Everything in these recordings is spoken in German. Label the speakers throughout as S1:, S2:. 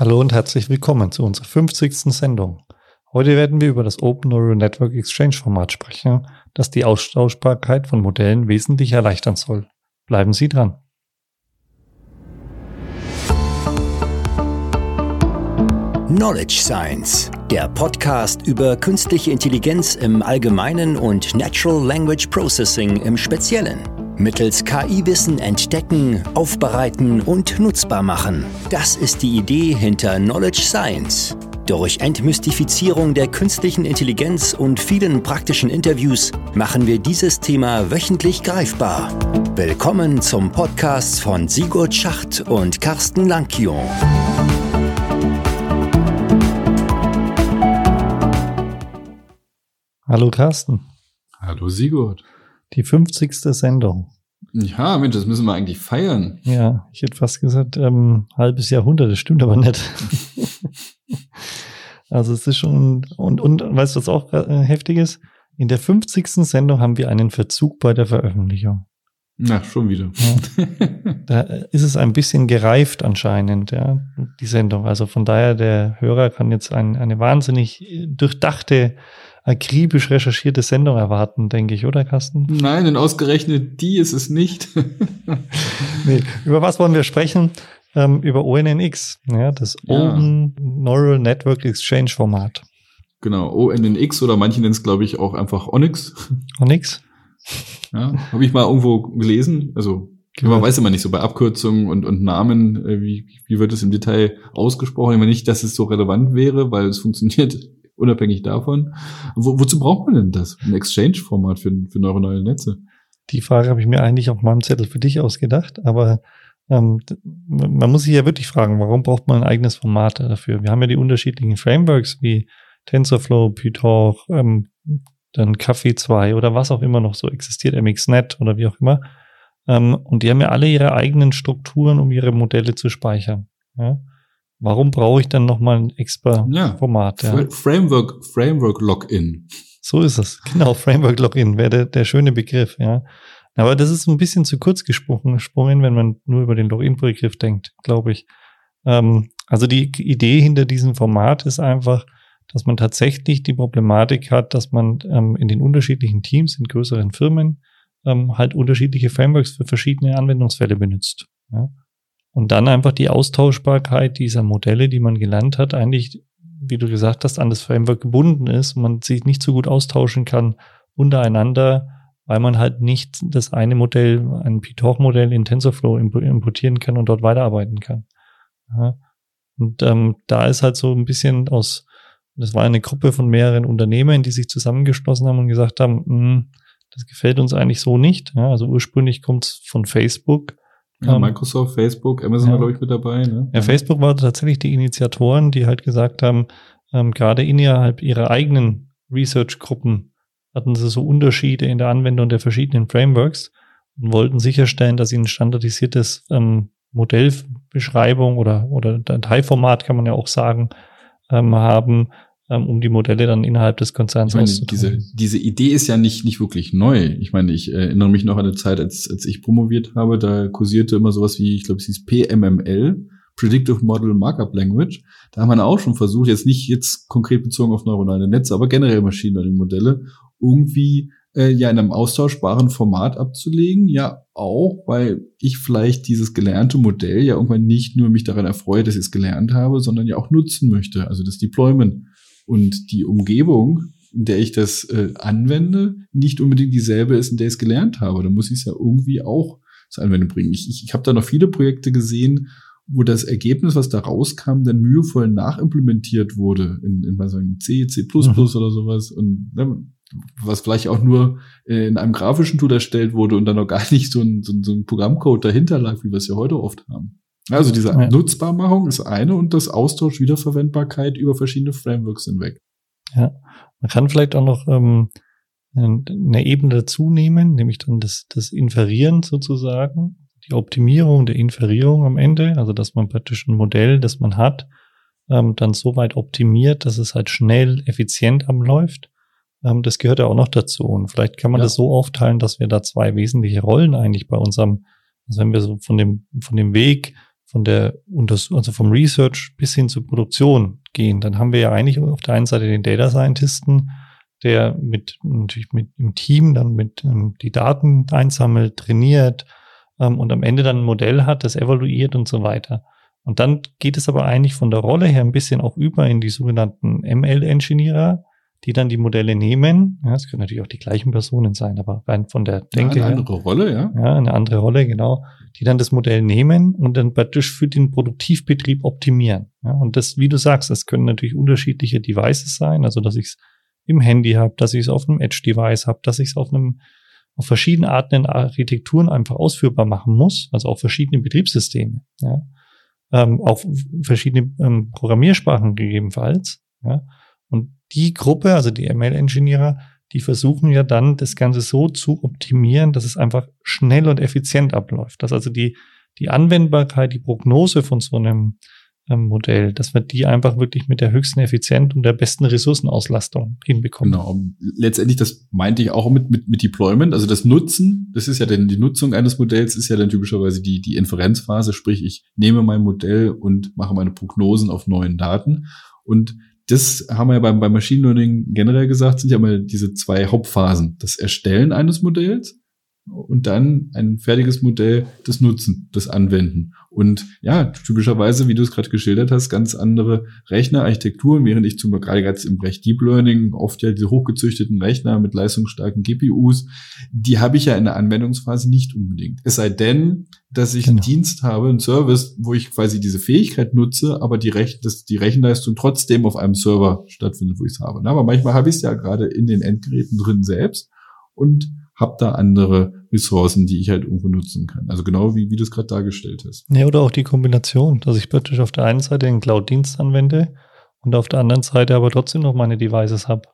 S1: Hallo und herzlich willkommen zu unserer 50. Sendung. Heute werden wir über das Open Neural Network Exchange Format sprechen, das die Austauschbarkeit von Modellen wesentlich erleichtern soll. Bleiben Sie dran.
S2: Knowledge Science, der Podcast über künstliche Intelligenz im Allgemeinen und Natural Language Processing im Speziellen. Mittels KI-Wissen entdecken, aufbereiten und nutzbar machen. Das ist die Idee hinter Knowledge Science. Durch Entmystifizierung der künstlichen Intelligenz und vielen praktischen Interviews machen wir dieses Thema wöchentlich greifbar. Willkommen zum Podcast von Sigurd Schacht und Carsten Lankion.
S1: Hallo Carsten.
S3: Hallo Sigurd.
S1: Die 50. Sendung.
S3: Ja, Mensch, das müssen wir eigentlich feiern.
S1: Ja, ich hätte fast gesagt, ähm, halbes Jahrhundert, das stimmt aber nicht. also es ist schon, und, und weißt du, was auch äh, heftig ist? In der 50. Sendung haben wir einen Verzug bei der Veröffentlichung.
S3: Na, schon wieder.
S1: Ja. Da ist es ein bisschen gereift anscheinend, ja, die Sendung. Also von daher, der Hörer kann jetzt ein, eine wahnsinnig durchdachte akribisch recherchierte Sendung erwarten, denke ich, oder Carsten?
S3: Nein, denn ausgerechnet die ist es nicht.
S1: nee. Über was wollen wir sprechen? Ähm, über ONNX, ja, das ja. Open Neural Network Exchange Format.
S3: Genau, ONNX oder manche nennen es, glaube ich, auch einfach Onyx.
S1: Onyx?
S3: Ja, habe ich mal irgendwo gelesen. Also Genau. Man weiß immer nicht so bei Abkürzungen und, und Namen, äh, wie, wie wird es im Detail ausgesprochen. Ich meine nicht, dass es so relevant wäre, weil es funktioniert unabhängig davon. Wo, wozu braucht man denn das? Ein Exchange-Format für, für neuronale Netze?
S1: Die Frage habe ich mir eigentlich auf meinem Zettel für dich ausgedacht, aber ähm, man muss sich ja wirklich fragen, warum braucht man ein eigenes Format dafür? Wir haben ja die unterschiedlichen Frameworks wie TensorFlow, Python, ähm, dann Café 2 oder was auch immer noch so existiert, MXNet oder wie auch immer. Ähm, und die haben ja alle ihre eigenen Strukturen, um ihre Modelle zu speichern. Ja? Warum brauche ich dann nochmal ein extra ja, Format?
S3: Ja? Framework, Framework Login.
S1: So ist es. Genau, Framework Login wäre der, der schöne Begriff, ja. Aber das ist ein bisschen zu kurz gesprungen, wenn man nur über den Login-Begriff denkt, glaube ich. Ähm, also die Idee hinter diesem Format ist einfach, dass man tatsächlich die Problematik hat, dass man ähm, in den unterschiedlichen Teams, in größeren Firmen, ähm, halt unterschiedliche Frameworks für verschiedene Anwendungsfälle benutzt. Ja? Und dann einfach die Austauschbarkeit dieser Modelle, die man gelernt hat, eigentlich, wie du gesagt hast, an das Framework gebunden ist und man sich nicht so gut austauschen kann untereinander, weil man halt nicht das eine Modell, ein PTOR-Modell in TensorFlow importieren kann und dort weiterarbeiten kann. Ja. Und ähm, da ist halt so ein bisschen aus, das war eine Gruppe von mehreren Unternehmen, die sich zusammengeschlossen haben und gesagt haben, mh, hm, das gefällt uns eigentlich so nicht. Ja, also ursprünglich kommt es von Facebook
S3: ja, ähm, Microsoft, Facebook, Amazon ja. war, glaube ich, mit dabei. Ne?
S1: Ja, Facebook war tatsächlich die Initiatoren, die halt gesagt haben, ähm, gerade innerhalb ihrer eigenen Research-Gruppen hatten sie so Unterschiede in der Anwendung der verschiedenen Frameworks und wollten sicherstellen, dass sie ein standardisiertes ähm, Modellbeschreibung oder, oder Dateiformat, kann man ja auch sagen, ähm, haben, ähm, um die Modelle dann innerhalb des Konzerns
S3: ich meine, diese, diese Idee ist ja nicht, nicht wirklich neu. Ich meine, ich erinnere mich noch an eine Zeit, als, als ich promoviert habe, da kursierte immer sowas wie, ich glaube, es hieß PMML, Predictive Model Markup Language. Da haben wir auch schon versucht, jetzt nicht jetzt konkret bezogen auf neuronale Netze, aber generell Machine Learning Modelle irgendwie äh, ja in einem austauschbaren Format abzulegen. Ja, auch, weil ich vielleicht dieses gelernte Modell ja irgendwann nicht nur mich daran erfreue, dass ich es gelernt habe, sondern ja auch nutzen möchte. Also das Deployment und die Umgebung, in der ich das äh, anwende, nicht unbedingt dieselbe ist, in der ich es gelernt habe. Da muss ich es ja irgendwie auch zur Anwendung bringen. Ich, ich, ich habe da noch viele Projekte gesehen, wo das Ergebnis, was da rauskam, dann mühevoll nachimplementiert wurde in, in was sagen, C, C++ mhm. oder sowas und ne, was vielleicht auch nur äh, in einem grafischen Tool erstellt wurde und dann noch gar nicht so ein, so ein, so ein Programmcode dahinter lag, wie wir es ja heute oft haben. Also diese ja. Nutzbarmachung ist eine und das Austausch, Wiederverwendbarkeit über verschiedene Frameworks hinweg.
S1: Ja, man kann vielleicht auch noch ähm, eine Ebene dazu nehmen, nämlich dann das, das Inferieren sozusagen, die Optimierung der Inferierung am Ende, also dass man praktisch ein Modell, das man hat, ähm, dann so weit optimiert, dass es halt schnell, effizient abläuft. Ähm, das gehört ja auch noch dazu. Und vielleicht kann man ja. das so aufteilen, dass wir da zwei wesentliche Rollen eigentlich bei unserem, also wenn wir so von dem, von dem Weg von der, also vom Research bis hin zur Produktion gehen, dann haben wir ja eigentlich auf der einen Seite den Data Scientisten, der mit, natürlich mit im Team dann mit ähm, die Daten einsammelt, trainiert ähm, und am Ende dann ein Modell hat, das evaluiert und so weiter. Und dann geht es aber eigentlich von der Rolle her ein bisschen auch über in die sogenannten ML-Engineer, die dann die Modelle nehmen. Ja, es können natürlich auch die gleichen Personen sein, aber rein von der Denke
S3: ja, eine andere her, Rolle, ja.
S1: Ja, eine andere Rolle, genau. Die dann das Modell nehmen und dann praktisch für den Produktivbetrieb optimieren. Ja, und das, wie du sagst, das können natürlich unterschiedliche Devices sein, also dass ich es im Handy habe, dass ich es auf einem Edge-Device habe, dass ich es auf einem auf verschiedene Arten in Architekturen einfach ausführbar machen muss, also auf verschiedene Betriebssysteme, ja, ähm, auf verschiedene ähm, Programmiersprachen gegebenenfalls, ja. Die Gruppe, also die ML-Engineer, die versuchen ja dann, das Ganze so zu optimieren, dass es einfach schnell und effizient abläuft. Dass also die, die Anwendbarkeit, die Prognose von so einem ähm, Modell, dass wir die einfach wirklich mit der höchsten Effizienz und der besten Ressourcenauslastung hinbekommen.
S3: Genau. Letztendlich, das meinte ich auch mit, mit, mit Deployment. Also das Nutzen, das ist ja denn die Nutzung eines Modells ist ja dann typischerweise die, die Inferenzphase. Sprich, ich nehme mein Modell und mache meine Prognosen auf neuen Daten. Und das haben wir ja beim, beim Machine Learning generell gesagt, sind ja mal diese zwei Hauptphasen. Das Erstellen eines Modells und dann ein fertiges Modell, das Nutzen, das Anwenden. Und ja, typischerweise, wie du es gerade geschildert hast, ganz andere Rechnerarchitekturen, während ich zum Beispiel gerade im Bereich Deep Learning oft ja diese hochgezüchteten Rechner mit leistungsstarken GPUs, die habe ich ja in der Anwendungsphase nicht unbedingt. Es sei denn, dass ich genau. einen Dienst habe, einen Service, wo ich quasi diese Fähigkeit nutze, aber die, Rech dass die Rechenleistung trotzdem auf einem Server stattfindet, wo ich es habe. Aber manchmal habe ich es ja gerade in den Endgeräten drin selbst und habe da andere Ressourcen, die ich halt irgendwo nutzen kann. Also genau wie, wie du es gerade dargestellt hast.
S1: Ja, oder auch die Kombination, dass ich plötzlich auf der einen Seite den Cloud-Dienst anwende und auf der anderen Seite aber trotzdem noch meine Devices habe.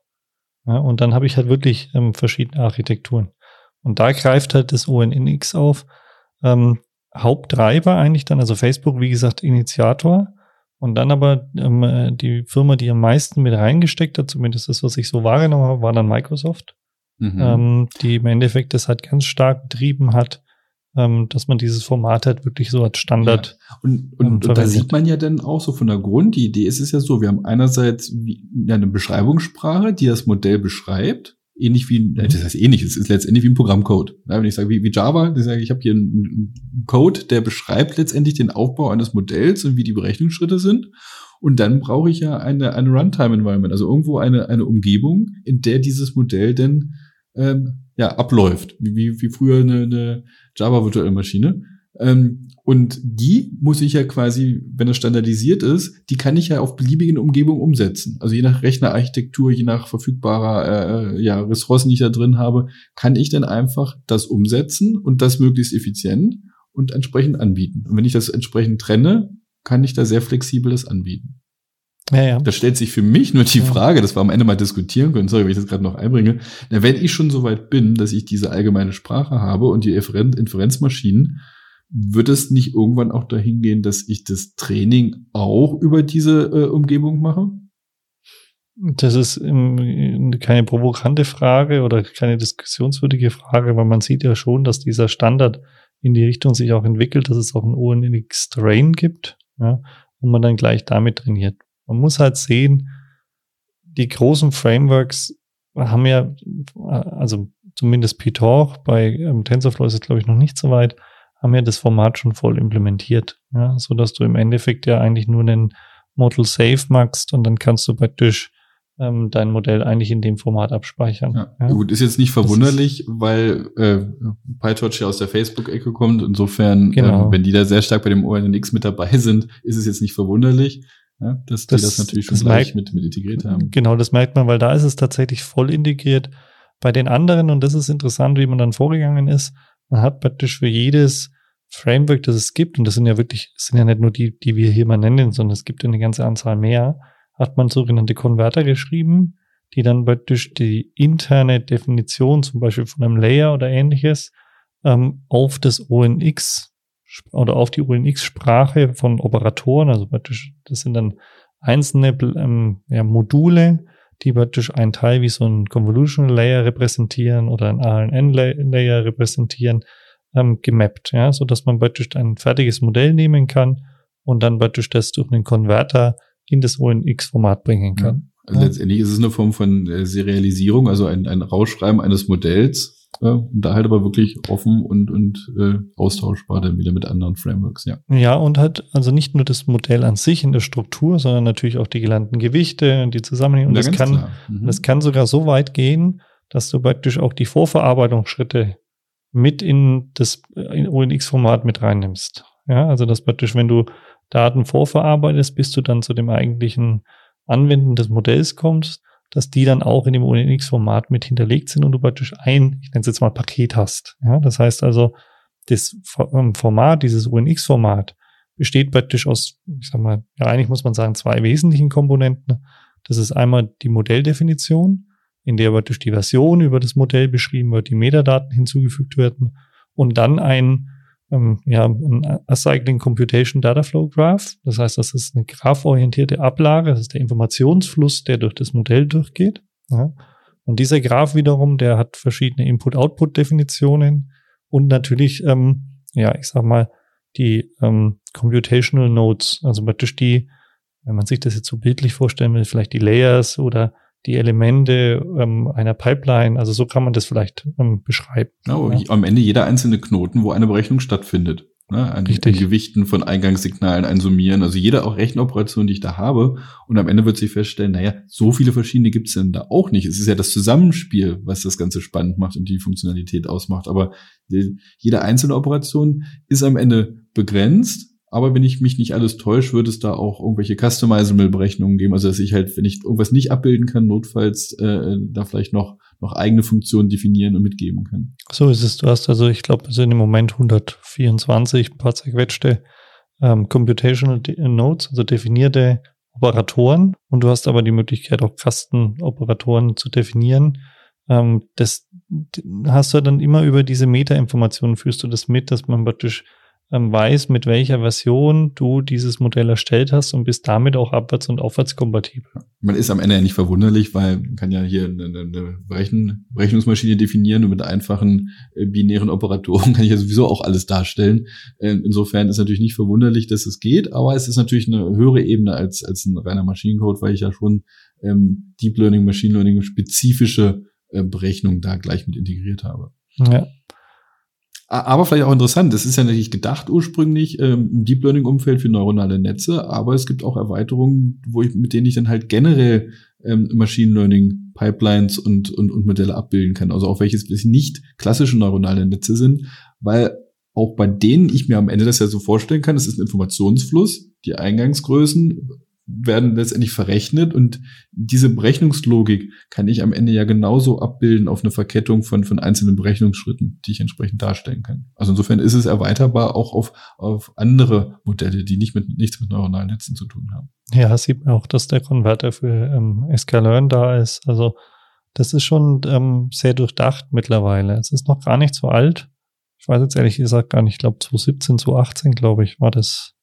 S1: Ja, und dann habe ich halt wirklich ähm, verschiedene Architekturen. Und da greift halt das ONNX auf. Ähm, Haupttreiber eigentlich dann, also Facebook, wie gesagt, Initiator. Und dann aber ähm, äh, die Firma, die am meisten mit reingesteckt hat, zumindest das, was ich so wahrgenommen habe, war dann Microsoft mhm. ähm, die im Endeffekt das halt ganz stark betrieben hat, ähm, dass man dieses Format halt wirklich so als Standard.
S3: Ja. Und, und, ähm, und da sieht man ja dann auch so von der Grundidee ist es ja so, wir haben einerseits wie, ja, eine Beschreibungssprache, die das Modell beschreibt, ähnlich wie, mhm. das heißt ähnlich, es ist letztendlich wie ein Programmcode. Ja, wenn ich sage, wie, wie Java, dann sage ich, ich habe hier einen Code, der beschreibt letztendlich den Aufbau eines Modells und wie die Berechnungsschritte sind. Und dann brauche ich ja eine, eine Runtime-Environment, also irgendwo eine, eine Umgebung, in der dieses Modell denn ähm, ja, abläuft, wie, wie früher eine, eine Java-virtuelle Maschine. Ähm, und die muss ich ja quasi, wenn es standardisiert ist, die kann ich ja auf beliebigen Umgebungen umsetzen. Also je nach Rechnerarchitektur, je nach verfügbarer äh, ja, Ressourcen, die ich da drin habe, kann ich dann einfach das umsetzen und das möglichst effizient und entsprechend anbieten. Und wenn ich das entsprechend trenne, kann ich da sehr flexibles anbieten. Ja, ja. Da stellt sich für mich nur die Frage, das wir am Ende mal diskutieren können, sorry, wenn ich das gerade noch einbringe, na, wenn ich schon so weit bin, dass ich diese allgemeine Sprache habe und die Inferenzmaschinen, wird es nicht irgendwann auch dahin gehen, dass ich das Training auch über diese äh, Umgebung mache?
S1: Das ist ähm, keine provokante Frage oder keine diskussionswürdige Frage, weil man sieht ja schon, dass dieser Standard in die Richtung sich auch entwickelt, dass es auch ein ONNX-Train gibt, ja, und man dann gleich damit trainiert. Man muss halt sehen, die großen Frameworks haben ja, also zumindest Python, bei ähm, TensorFlow ist es glaube ich noch nicht so weit, haben ja das Format schon voll implementiert, ja, so dass du im Endeffekt ja eigentlich nur einen Model Save machst und dann kannst du praktisch ähm, dein Modell eigentlich in dem Format abspeichern. Ja,
S3: ja. Gut, ist jetzt nicht verwunderlich, weil äh, PyTorch ja aus der Facebook-Ecke kommt. Insofern, genau. ähm, wenn die da sehr stark bei dem ONNX mit dabei sind, ist es jetzt nicht verwunderlich ja, dass das, die das natürlich schon das gleich merkt, mit, mit integriert haben.
S1: Genau, das merkt man, weil da ist es tatsächlich voll integriert. Bei den anderen, und das ist interessant, wie man dann vorgegangen ist, man hat praktisch für jedes Framework, das es gibt, und das sind ja wirklich, das sind ja nicht nur die, die wir hier mal nennen, sondern es gibt ja eine ganze Anzahl mehr, hat man sogenannte Konverter geschrieben, die dann praktisch die interne Definition zum Beispiel von einem Layer oder ähnliches ähm, auf das ONX oder auf die UNX-Sprache von Operatoren, also praktisch, das sind dann einzelne ähm, ja, Module, die praktisch einen Teil wie so ein Convolutional Layer repräsentieren oder ein ALN Layer repräsentieren, ähm, gemappt, ja, so dass man praktisch ein fertiges Modell nehmen kann und dann praktisch das durch einen Konverter in das ONX-Format bringen kann.
S3: Ja. Letztendlich ist es eine Form von äh, Serialisierung, also ein, ein Rausschreiben eines Modells, ja, und da halt aber wirklich offen und, und äh, austauschbar dann wieder mit anderen Frameworks, ja.
S1: Ja, und halt also nicht nur das Modell an sich in der Struktur, sondern natürlich auch die gelernten Gewichte und die Zusammenhänge. Und ja, das, kann, mhm. das kann sogar so weit gehen, dass du praktisch auch die Vorverarbeitungsschritte mit in das ONX-Format mit reinnimmst. Ja, also das praktisch, wenn du Daten vorverarbeitest, bis du dann zu dem eigentlichen Anwenden des Modells kommst, dass die dann auch in dem ONX-Format mit hinterlegt sind und du praktisch ein, ich nenne es jetzt mal Paket hast. Ja, das heißt also, das ähm, Format, dieses ONX-Format besteht praktisch aus, ich sag mal, ja, eigentlich muss man sagen, zwei wesentlichen Komponenten. Das ist einmal die Modelldefinition, in der praktisch die Version über das Modell beschrieben wird, die Metadaten hinzugefügt werden und dann ein ähm, ja, ein Acycling Computation Data Flow Graph. Das heißt, das ist eine graphorientierte Ablage, das ist der Informationsfluss, der durch das Modell durchgeht. Ja. Und dieser Graph wiederum, der hat verschiedene Input-Output-Definitionen und natürlich, ähm, ja, ich sag mal, die ähm, Computational Nodes, also praktisch die, wenn man sich das jetzt so bildlich vorstellen will, vielleicht die Layers oder die Elemente ähm, einer Pipeline. Also so kann man das vielleicht ähm, beschreiben.
S3: Oh, ja. Am Ende jeder einzelne Knoten, wo eine Berechnung stattfindet. Ne, an, Richtig. an Gewichten von Eingangssignalen einsummieren. Also jede auch Rechenoperation, die ich da habe. Und am Ende wird sich feststellen, naja, so viele verschiedene gibt es denn da auch nicht. Es ist ja das Zusammenspiel, was das Ganze spannend macht und die Funktionalität ausmacht. Aber die, jede einzelne Operation ist am Ende begrenzt aber wenn ich mich nicht alles täusche, wird es da auch irgendwelche Customizable-Berechnungen geben. Also dass ich halt, wenn ich irgendwas nicht abbilden kann, notfalls äh, da vielleicht noch, noch eigene Funktionen definieren und mitgeben kann.
S1: So ist es. Du hast also, ich glaube, es sind im Moment 124 ein paar zerquetschte ähm, Computational Nodes, also definierte Operatoren. Und du hast aber die Möglichkeit, auch Kasten-Operatoren zu definieren. Ähm, das hast du dann immer über diese Meta-Informationen führst du das mit, dass man praktisch weiß, mit welcher Version du dieses Modell erstellt hast und bist damit auch abwärts und aufwärts kompatibel.
S3: Man ist am Ende ja nicht verwunderlich, weil man kann ja hier eine, eine Berechen, Berechnungsmaschine definieren und mit einfachen äh, binären Operatoren kann ich ja sowieso auch alles darstellen. Äh, insofern ist natürlich nicht verwunderlich, dass es geht, aber es ist natürlich eine höhere Ebene als, als ein reiner Maschinencode, weil ich ja schon ähm, Deep Learning, Machine Learning spezifische äh, Berechnungen da gleich mit integriert habe.
S1: Ja.
S3: Aber vielleicht auch interessant, das ist ja natürlich gedacht ursprünglich ähm, im Deep Learning Umfeld für neuronale Netze, aber es gibt auch Erweiterungen, wo ich, mit denen ich dann halt generell ähm, Machine Learning Pipelines und, und, und Modelle abbilden kann. Also auch welches nicht klassische neuronale Netze sind, weil auch bei denen ich mir am Ende das ja so vorstellen kann, es ist ein Informationsfluss, die Eingangsgrößen werden letztendlich verrechnet und diese Berechnungslogik kann ich am Ende ja genauso abbilden auf eine Verkettung von, von einzelnen Berechnungsschritten, die ich entsprechend darstellen kann. Also insofern ist es erweiterbar auch auf, auf andere Modelle, die nicht mit, nichts mit neuronalen Netzen zu tun haben.
S1: Ja, sieht man auch, dass der Konverter für ähm, sklearn da ist. Also das ist schon ähm, sehr durchdacht mittlerweile. Es ist noch gar nicht so alt. Ich weiß jetzt ehrlich gesagt gar nicht, ich glaube 2017, 2018, glaube ich, war das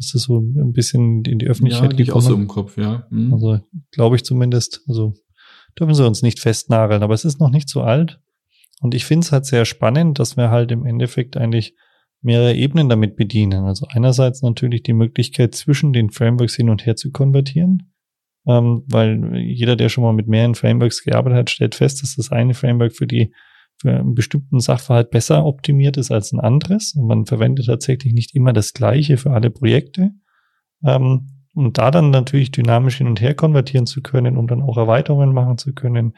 S1: ist das so ein bisschen in die Öffentlichkeit
S3: ja, gekommen? auch so im Kopf, ja.
S1: Mhm. Also glaube ich zumindest. Also dürfen sie uns nicht festnageln, aber es ist noch nicht so alt. Und ich finde es halt sehr spannend, dass wir halt im Endeffekt eigentlich mehrere Ebenen damit bedienen. Also einerseits natürlich die Möglichkeit, zwischen den Frameworks hin und her zu konvertieren. Ähm, weil jeder, der schon mal mit mehreren Frameworks gearbeitet hat, stellt fest, dass das eine Framework für die einen bestimmten Sachverhalt besser optimiert ist als ein anderes. Und man verwendet tatsächlich nicht immer das Gleiche für alle Projekte. Ähm, und da dann natürlich dynamisch hin und her konvertieren zu können, um dann auch Erweiterungen machen zu können,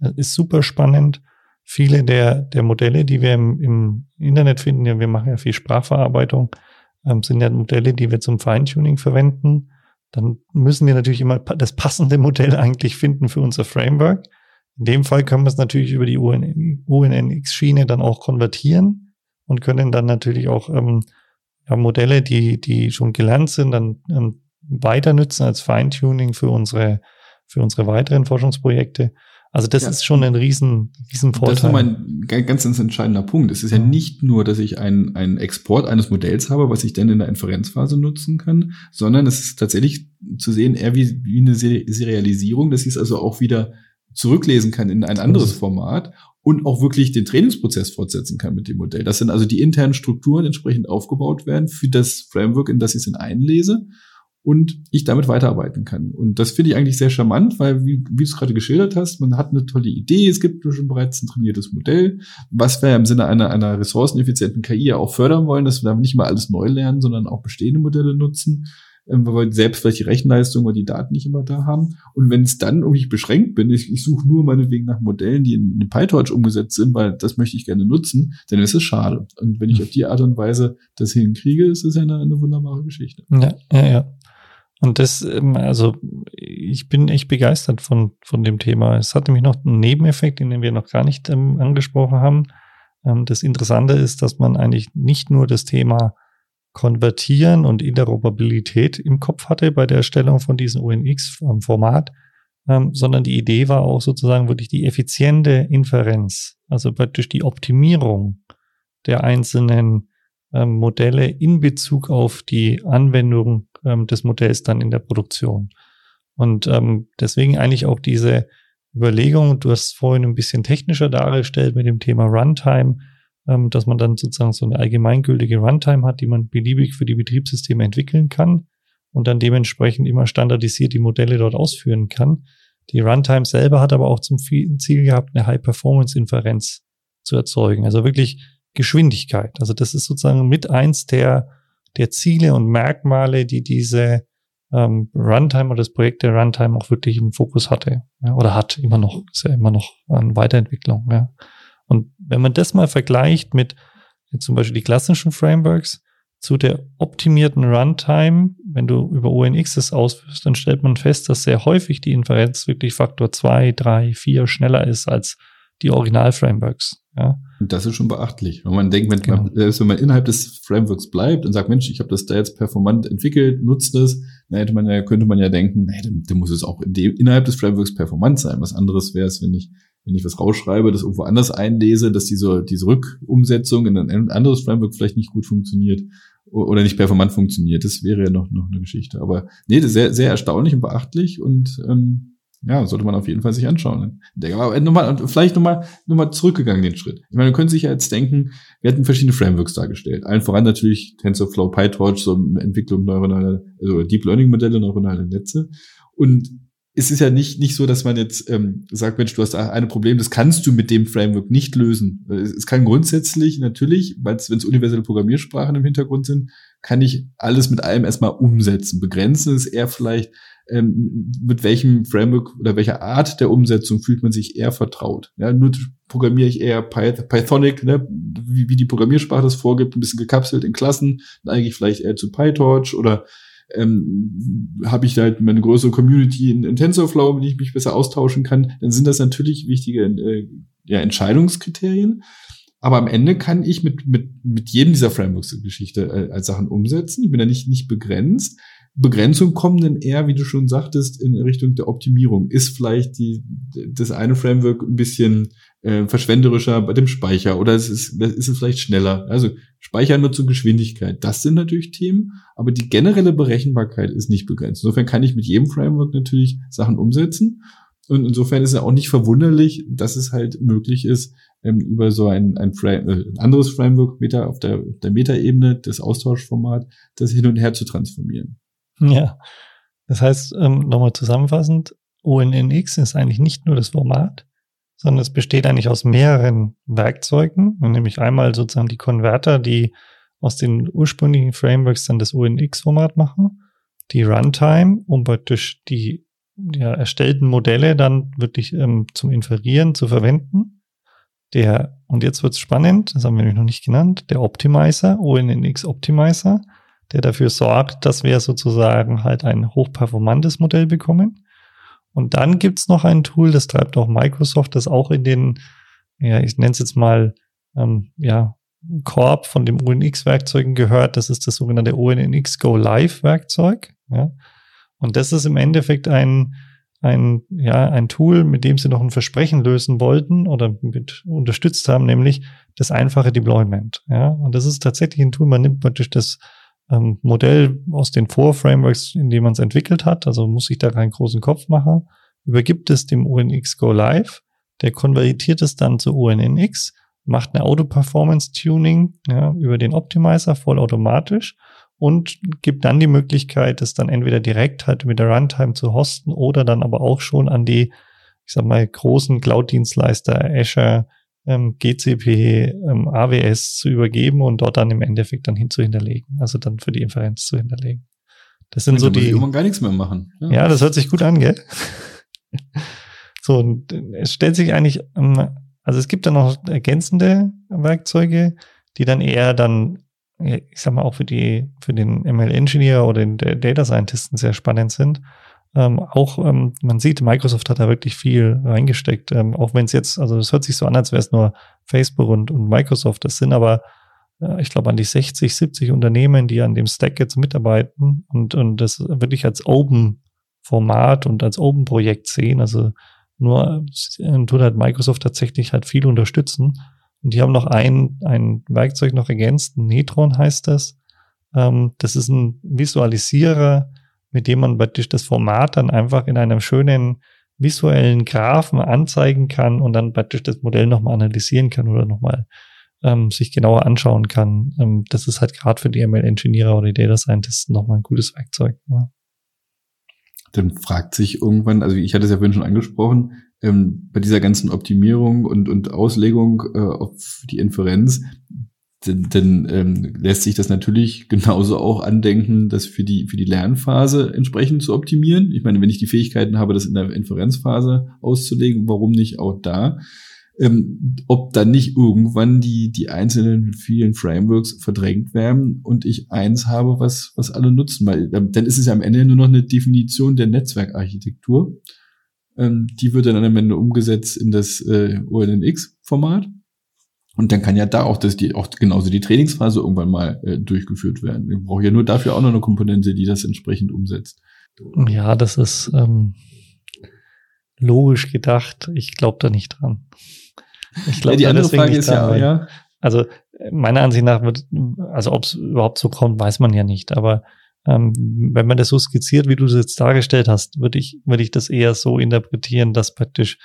S1: äh, ist super spannend. Viele der, der Modelle, die wir im, im Internet finden, ja, wir machen ja viel Sprachverarbeitung, ähm, sind ja Modelle, die wir zum Feintuning verwenden. Dann müssen wir natürlich immer das passende Modell eigentlich finden für unser Framework. In dem Fall können wir es natürlich über die UNNX-Schiene dann auch konvertieren und können dann natürlich auch ähm, ja, Modelle, die, die schon gelernt sind, dann ähm, weiter nutzen als Feintuning für unsere, für unsere weiteren Forschungsprojekte. Also das ja. ist schon ein riesen, riesen Vorteil. Das ist
S3: nochmal ein ganz, ganz entscheidender Punkt. Es ist ja nicht nur, dass ich einen, einen Export eines Modells habe, was ich dann in der Inferenzphase nutzen kann, sondern es ist tatsächlich zu sehen eher wie, wie eine Serialisierung. Das ist also auch wieder zurücklesen kann in ein anderes Format und auch wirklich den Trainingsprozess fortsetzen kann mit dem Modell. Das sind also die internen Strukturen entsprechend aufgebaut werden für das Framework, in das ich es einlese und ich damit weiterarbeiten kann. Und das finde ich eigentlich sehr charmant, weil, wie, wie du es gerade geschildert hast, man hat eine tolle Idee, es gibt schon bereits ein trainiertes Modell, was wir im Sinne einer, einer ressourceneffizienten KI ja auch fördern wollen, dass wir da nicht mal alles neu lernen, sondern auch bestehende Modelle nutzen weil selbst vielleicht die Rechenleistung oder die Daten nicht immer da haben. Und wenn es dann irgendwie beschränkt bin, ich, ich suche nur meinetwegen nach Modellen, die in, in PyTorch umgesetzt sind, weil das möchte ich gerne nutzen, dann ist es schade. Und wenn ich auf die Art und Weise das hinkriege, ist es eine, eine wunderbare Geschichte.
S1: Ja, ja, ja. Und das, ähm, also ich bin echt begeistert von, von dem Thema. Es hat nämlich noch einen Nebeneffekt, den wir noch gar nicht ähm, angesprochen haben. Ähm, das Interessante ist, dass man eigentlich nicht nur das Thema Konvertieren und Interoperabilität im Kopf hatte bei der Erstellung von diesem UNX-Format, ähm, sondern die Idee war auch sozusagen wirklich die effiziente Inferenz, also praktisch die Optimierung der einzelnen ähm, Modelle in Bezug auf die Anwendung ähm, des Modells dann in der Produktion. Und ähm, deswegen eigentlich auch diese Überlegung, du hast vorhin ein bisschen technischer dargestellt mit dem Thema Runtime, ähm, dass man dann sozusagen so eine allgemeingültige Runtime hat, die man beliebig für die Betriebssysteme entwickeln kann und dann dementsprechend immer standardisiert die Modelle dort ausführen kann. Die Runtime selber hat aber auch zum Ziel gehabt, eine High-Performance-Inferenz zu erzeugen. Also wirklich Geschwindigkeit. Also das ist sozusagen mit eins der, der Ziele und Merkmale, die diese ähm, Runtime oder das Projekt der Runtime auch wirklich im Fokus hatte. Ja, oder hat immer noch, ist ja immer noch an Weiterentwicklung. Ja. Und wenn man das mal vergleicht mit zum Beispiel die klassischen Frameworks zu der optimierten Runtime, wenn du über ONX das ausführst, dann stellt man fest, dass sehr häufig die Inferenz wirklich Faktor zwei, drei, vier schneller ist als die Original-Frameworks. Ja.
S3: Und das ist schon beachtlich. Wenn man denkt, wenn, genau. man, selbst wenn man innerhalb des Frameworks bleibt und sagt, Mensch, ich habe das da jetzt performant entwickelt, nutzt das, dann hätte man ja, könnte man ja denken, nee, dann, dann muss es auch in dem, innerhalb des Frameworks performant sein. Was anderes wäre es, wenn ich wenn ich was rausschreibe, das irgendwo anders einlese, dass diese, diese Rückumsetzung in ein anderes Framework vielleicht nicht gut funktioniert oder nicht performant funktioniert. Das wäre ja noch, noch eine Geschichte. Aber nee, das ist sehr, sehr erstaunlich und beachtlich und ähm, ja, sollte man auf jeden Fall sich anschauen. Aber nochmal, vielleicht nochmal, nochmal zurückgegangen den Schritt. Ich meine, man könnte sich ja jetzt denken, wir hatten verschiedene Frameworks dargestellt. Allen voran natürlich TensorFlow, PyTorch, so Entwicklung neuronaler, also Deep Learning Modelle, neuronale Netze. Und es ist ja nicht, nicht so, dass man jetzt ähm, sagt, Mensch, du hast ein Problem, das kannst du mit dem Framework nicht lösen. Es kann grundsätzlich natürlich, weil wenn es universelle Programmiersprachen im Hintergrund sind, kann ich alles mit allem erstmal umsetzen. Begrenzen ist eher vielleicht, ähm, mit welchem Framework oder welcher Art der Umsetzung fühlt man sich eher vertraut. Ja, nur programmiere ich eher Pythonic, ne, wie, wie die Programmiersprache das vorgibt, ein bisschen gekapselt in Klassen, eigentlich vielleicht eher zu PyTorch oder ähm, habe ich halt meine größere Community in, in TensorFlow, mit der ich mich besser austauschen kann, dann sind das natürlich wichtige äh, ja, Entscheidungskriterien. Aber am Ende kann ich mit, mit, mit jedem dieser Frameworks-Geschichte äh, als Sachen umsetzen. Ich bin da nicht, nicht begrenzt. Begrenzung kommen dann eher, wie du schon sagtest, in Richtung der Optimierung. Ist vielleicht die, das eine Framework ein bisschen äh, verschwenderischer bei dem Speicher oder ist es, ist es vielleicht schneller? Also Speichernutzung, Geschwindigkeit, das sind natürlich Themen, aber die generelle Berechenbarkeit ist nicht begrenzt. Insofern kann ich mit jedem Framework natürlich Sachen umsetzen. Und insofern ist es auch nicht verwunderlich, dass es halt möglich ist, ähm, über so ein, ein, Frame, äh, ein anderes Framework Meta, auf der, der Meta-Ebene, das Austauschformat, das hin und her zu transformieren.
S1: Ja, das heißt, ähm, nochmal zusammenfassend, ONNX ist eigentlich nicht nur das Format, sondern es besteht eigentlich aus mehreren Werkzeugen, nämlich einmal sozusagen die Konverter, die aus den ursprünglichen Frameworks dann das UNX-Format machen, die Runtime, um praktisch die ja, erstellten Modelle dann wirklich ähm, zum Inferieren zu verwenden. Der, und jetzt wird's spannend, das haben wir nämlich noch nicht genannt, der Optimizer, ONNX Optimizer, der dafür sorgt, dass wir sozusagen halt ein hochperformantes Modell bekommen. Und dann gibt's noch ein Tool, das treibt auch Microsoft, das auch in den, ja, ich nenne es jetzt mal, ähm, ja, Korb von dem ONX-Werkzeugen gehört. Das ist das sogenannte ONX Go Live-Werkzeug. Ja. Und das ist im Endeffekt ein, ein, ja, ein Tool, mit dem sie noch ein Versprechen lösen wollten oder mit unterstützt haben, nämlich das einfache Deployment. Ja. Und das ist tatsächlich ein Tool, man nimmt praktisch das ähm, Modell aus den Vor-Frameworks, in dem man es entwickelt hat, also muss ich da keinen großen Kopf machen, übergibt es dem UNX Go Live, der konvertiert es dann zu ONNX, macht eine Auto-Performance-Tuning ja, über den Optimizer vollautomatisch und gibt dann die Möglichkeit, es dann entweder direkt halt mit der Runtime zu hosten oder dann aber auch schon an die, ich sag mal, großen Cloud-Dienstleister Azure, ähm, GCP, ähm, AWS zu übergeben und dort dann im Endeffekt dann hin zu hinterlegen. Also dann für die Inferenz zu hinterlegen. Das sind
S3: Und
S1: so
S3: muss
S1: die.
S3: irgendwann gar nichts mehr machen.
S1: Ja, das hört sich gut an, gell? so, und es stellt sich eigentlich, ähm, also es gibt dann noch ergänzende Werkzeuge, die dann eher dann, ja, ich sag mal, auch für die, für den ML-Engineer oder den Data Scientisten sehr spannend sind. Ähm, auch, ähm, man sieht, Microsoft hat da wirklich viel reingesteckt, ähm, auch wenn es jetzt, also es hört sich so an, als wäre es nur Facebook und, und Microsoft. Das sind aber, äh, ich glaube, an die 60, 70 Unternehmen, die an dem Stack jetzt mitarbeiten und, und das wirklich als Open-Format und als Open-Projekt sehen. Also nur äh, tut halt Microsoft tatsächlich halt viel unterstützen. Und die haben noch ein, ein Werkzeug noch ergänzt, Netron heißt das. Ähm, das ist ein Visualisierer, mit dem man praktisch das Format dann einfach in einem schönen visuellen Graphen anzeigen kann und dann praktisch das Modell nochmal analysieren kann oder nochmal ähm, sich genauer anschauen kann. Ähm, das ist halt gerade für die ML-Engineer oder die Data Scientists nochmal ein gutes Werkzeug. Ja.
S3: Dann fragt sich irgendwann, also ich hatte es ja vorhin schon angesprochen, ähm, bei dieser ganzen Optimierung und, und Auslegung äh, auf die Inferenz, denn, denn ähm, lässt sich das natürlich genauso auch andenken, das für die, für die Lernphase entsprechend zu optimieren. Ich meine, wenn ich die Fähigkeiten habe, das in der Inferenzphase auszulegen, warum nicht auch da? Ähm, ob dann nicht irgendwann die, die einzelnen vielen Frameworks verdrängt werden und ich eins habe, was, was alle nutzen, weil ähm, dann ist es ja am Ende nur noch eine Definition der Netzwerkarchitektur. Ähm, die wird dann am Ende umgesetzt in das äh, ONNX-Format. Und dann kann ja da auch das, die, auch genauso die Trainingsphase irgendwann mal äh, durchgeführt werden. Ich brauche ja nur dafür auch noch eine Komponente, die das entsprechend umsetzt.
S1: Ja, das ist ähm, logisch gedacht. Ich glaube da nicht dran. Ich glaube
S3: ja, die andere Frage ist
S1: dran,
S3: ja,
S1: weil-
S3: ja,
S1: Also meiner Ansicht nach wird, also ob es überhaupt so kommt, weiß man ja nicht. Aber ähm, wenn man das so skizziert, wie du es jetzt dargestellt hast, würde ich, würde ich das eher so interpretieren, dass praktisch,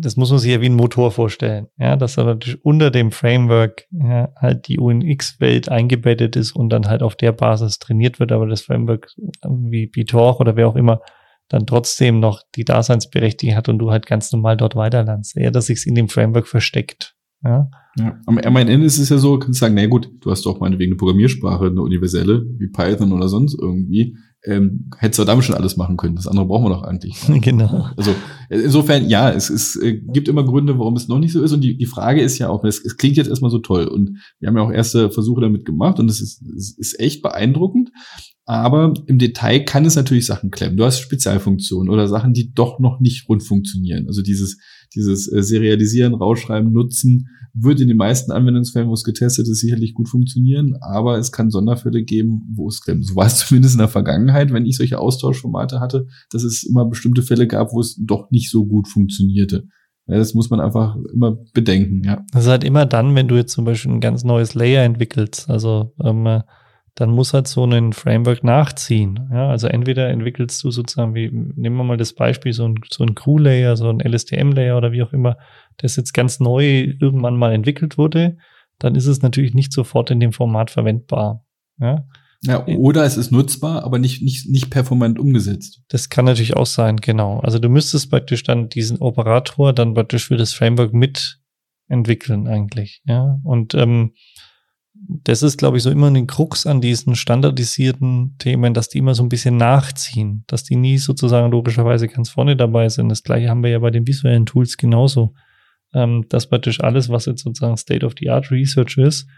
S1: das muss man sich ja wie ein Motor vorstellen, ja, dass da praktisch unter dem Framework ja, halt die UNX-Welt eingebettet ist und dann halt auf der Basis trainiert wird, aber das Framework wie BTOR oder wer auch immer dann trotzdem noch die Daseinsberechtigung hat und du halt ganz normal dort weiterlernst. Eher, dass sich's in dem Framework versteckt. Ja.
S3: Ja, am, am Ende ist es ja so, kannst sagen, na gut, du hast doch meinetwegen eine Programmiersprache, eine universelle, wie Python oder sonst irgendwie. Ähm, hättest du damit schon alles machen können. Das andere brauchen wir doch eigentlich.
S1: genau.
S3: Also insofern, ja, es, es äh, gibt immer Gründe, warum es noch nicht so ist. Und die, die Frage ist ja auch, es, es klingt jetzt erstmal so toll. Und wir haben ja auch erste Versuche damit gemacht und es ist, es ist echt beeindruckend. Aber im Detail kann es natürlich Sachen klemmen. Du hast Spezialfunktionen oder Sachen, die doch noch nicht rund funktionieren. Also dieses, dieses äh, Serialisieren, Rausschreiben, Nutzen wird in den meisten Anwendungsfällen, wo es getestet ist, sicherlich gut funktionieren. Aber es kann Sonderfälle geben, wo es klemmt. So war es zumindest in der Vergangenheit, wenn ich solche Austauschformate hatte, dass es immer bestimmte Fälle gab, wo es doch nicht so gut funktionierte. Ja, das muss man einfach immer bedenken, ja.
S1: Das ist halt immer dann, wenn du jetzt zum Beispiel ein ganz neues Layer entwickelst. Also ähm, äh, dann muss halt so ein Framework nachziehen. Ja, also entweder entwickelst du sozusagen, wie nehmen wir mal das Beispiel, so ein, so ein Crew-Layer, so ein LSTM-Layer oder wie auch immer, das jetzt ganz neu irgendwann mal entwickelt wurde, dann ist es natürlich nicht sofort in dem Format verwendbar. Ja,
S3: Ja, oder es ist nutzbar, aber nicht, nicht, nicht performant umgesetzt.
S1: das kann natürlich auch sein, genau. Also du müsstest praktisch dann diesen Operator dann praktisch für das Framework mit entwickeln eigentlich, ja. Und ähm, das ist, glaube ich, so immer ein Krux an diesen standardisierten Themen, dass die immer so ein bisschen nachziehen, dass die nie sozusagen logischerweise ganz vorne dabei sind. Das gleiche haben wir ja bei den visuellen Tools genauso, ähm, dass praktisch alles, was jetzt sozusagen State-of-the-Art Research ist,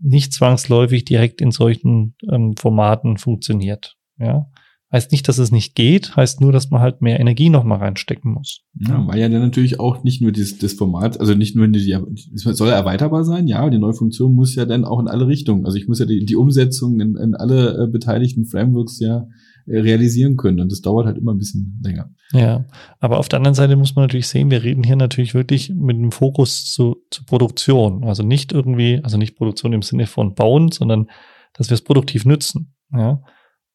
S1: nicht zwangsläufig direkt in solchen ähm, Formaten funktioniert. Ja, heißt nicht, dass es nicht geht, heißt nur, dass man halt mehr Energie noch mal reinstecken muss.
S3: Ja, weil ja dann natürlich auch nicht nur das, das Format, also nicht nur die, es soll erweiterbar sein, ja, die neue Funktion muss ja dann auch in alle Richtungen. Also ich muss ja die, die Umsetzung in, in alle äh, beteiligten Frameworks ja äh, realisieren können. Und das dauert halt immer ein bisschen länger.
S1: Ja, aber auf der anderen Seite muss man natürlich sehen, wir reden hier natürlich wirklich mit einem Fokus zu, zu Produktion. Also nicht irgendwie, also nicht Produktion im Sinne von bauen, sondern dass wir es produktiv nützen. Ja.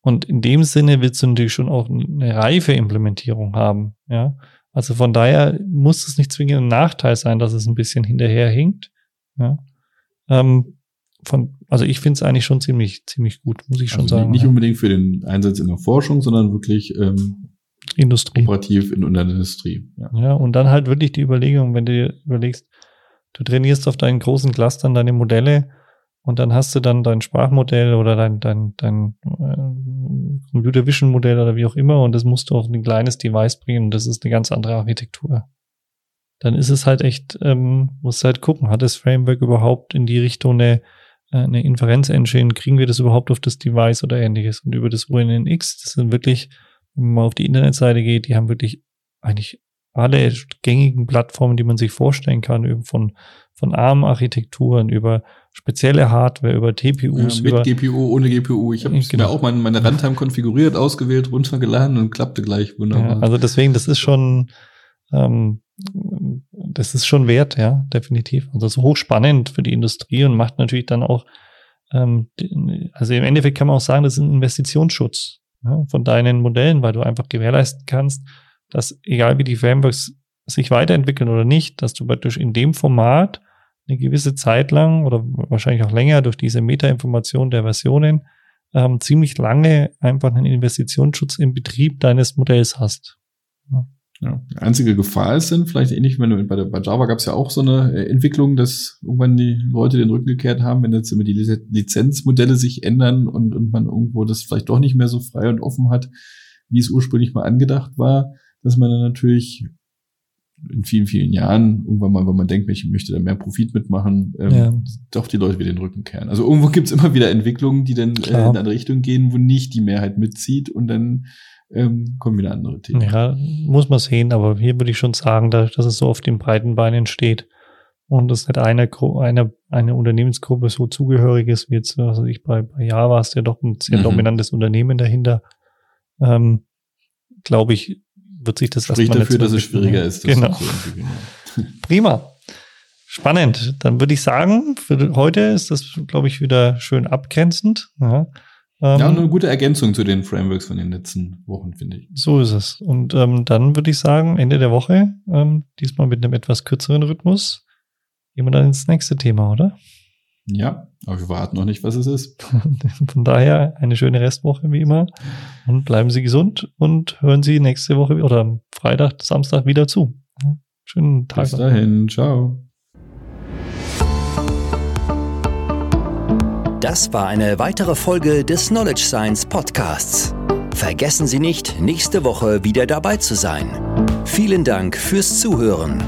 S1: Und in dem Sinne willst du natürlich schon auch eine reife Implementierung haben. Ja. Also von daher muss es nicht zwingend ein Nachteil sein, dass es ein bisschen hinterherhinkt. Ja. Ähm, von, also ich finde es eigentlich schon ziemlich, ziemlich gut, muss ich schon
S3: also
S1: sagen.
S3: Nicht
S1: ja.
S3: unbedingt für den Einsatz in der Forschung, sondern wirklich ähm,
S1: Industrie.
S3: operativ in, in der Industrie. Ja.
S1: Ja, und dann halt wirklich die Überlegung, wenn du dir überlegst, du trainierst auf deinen großen Clustern deine Modelle und dann hast du dann dein Sprachmodell oder dein, dein, dein äh, Computer Vision Modell oder wie auch immer und das musst du auf ein kleines Device bringen und das ist eine ganz andere Architektur. Dann ist es halt echt, ähm, musst halt gucken, hat das Framework überhaupt in die Richtung eine, äh, eine Inferenz-Engine, kriegen wir das überhaupt auf das Device oder ähnliches? Und über das UNNX, das sind wirklich, wenn man auf die Internetseite geht, die haben wirklich eigentlich alle gängigen Plattformen, die man sich vorstellen kann, über von, von ARM-Architekturen, über spezielle Hardware, über TPUs,
S3: Ja, mit
S1: über,
S3: GPU, ohne GPU. Ich habe
S1: Genau.
S3: mir auch meine, meine Runtime konfiguriert, ausgewählt, runtergeladen und klappte gleich wunderbar.
S1: ja, also deswegen, das ist schon, ähm, das ist schon wert, ja, definitiv. Also so hochspannend für die Industrie und macht natürlich dann auch, ähm, also im Endeffekt kann man auch sagen, das ist ein Investitionsschutz ja, von deinen Modellen, weil du einfach gewährleisten kannst, dass egal wie die Frameworks sich weiterentwickeln oder nicht, dass du praktisch in dem Format eine gewisse Zeit lang oder wahrscheinlich auch länger durch diese Metainformation der Versionen ähm, ziemlich lange einfach einen Investitionsschutz im Betrieb deines Modells hast.
S3: Ja. Die einzige Gefahr ist dann vielleicht ähnlich, wenn du bei, der, bei Java gab es ja auch so eine äh, Entwicklung, dass irgendwann die Leute den Rücken gekehrt haben, wenn jetzt immer die Liz- Lizenzmodelle sich ändern und, und man irgendwo das vielleicht doch nicht mehr so frei und offen hat, wie es ursprünglich mal angedacht war, dass man dann natürlich in vielen, vielen Jahren irgendwann mal, wenn man denkt, ich möchte da mehr Profit mitmachen, ähm,
S1: Ja.
S3: doch die Leute wieder den Rücken kehren. Also irgendwo gibt's immer wieder Entwicklungen, die dann äh, in eine Richtung gehen, wo nicht die Mehrheit mitzieht und dann ähm, kommen wieder andere Themen.
S1: Ja, muss man sehen, aber hier würde ich schon sagen, dadurch, dass es so auf den breiten Beinen steht und es nicht einer, einer, eine Unternehmensgruppe so zugehörig ist, wie jetzt, also ich bei, bei Java ist ja doch ein sehr
S3: Mhm.
S1: dominantes Unternehmen dahinter, ähm, glaube ich, wird sich das nicht
S3: dafür, dass es schwieriger ist, das
S1: Genau.
S3: so.
S1: Prima. Spannend. Dann würde ich sagen, für heute ist das, glaube ich, wieder schön abgrenzend. Ja, ähm,
S3: Ja, eine gute Ergänzung zu den Frameworks von den letzten Wochen, finde ich.
S1: So ist es. Und ähm, dann würde ich sagen, Ende der Woche, ähm, diesmal mit einem etwas kürzeren Rhythmus, gehen wir dann ins nächste Thema, oder?
S3: Ja, aber wir warten noch nicht, was es ist.
S1: Von daher eine schöne Restwoche wie immer und bleiben Sie gesund und hören Sie nächste Woche oder am Freitag, Samstag wieder zu. Schönen Tag.
S3: Bis dahin, ciao.
S2: Das war eine weitere Folge des Knowledge Science Podcasts. Vergessen Sie nicht, nächste Woche wieder dabei zu sein. Vielen Dank fürs Zuhören.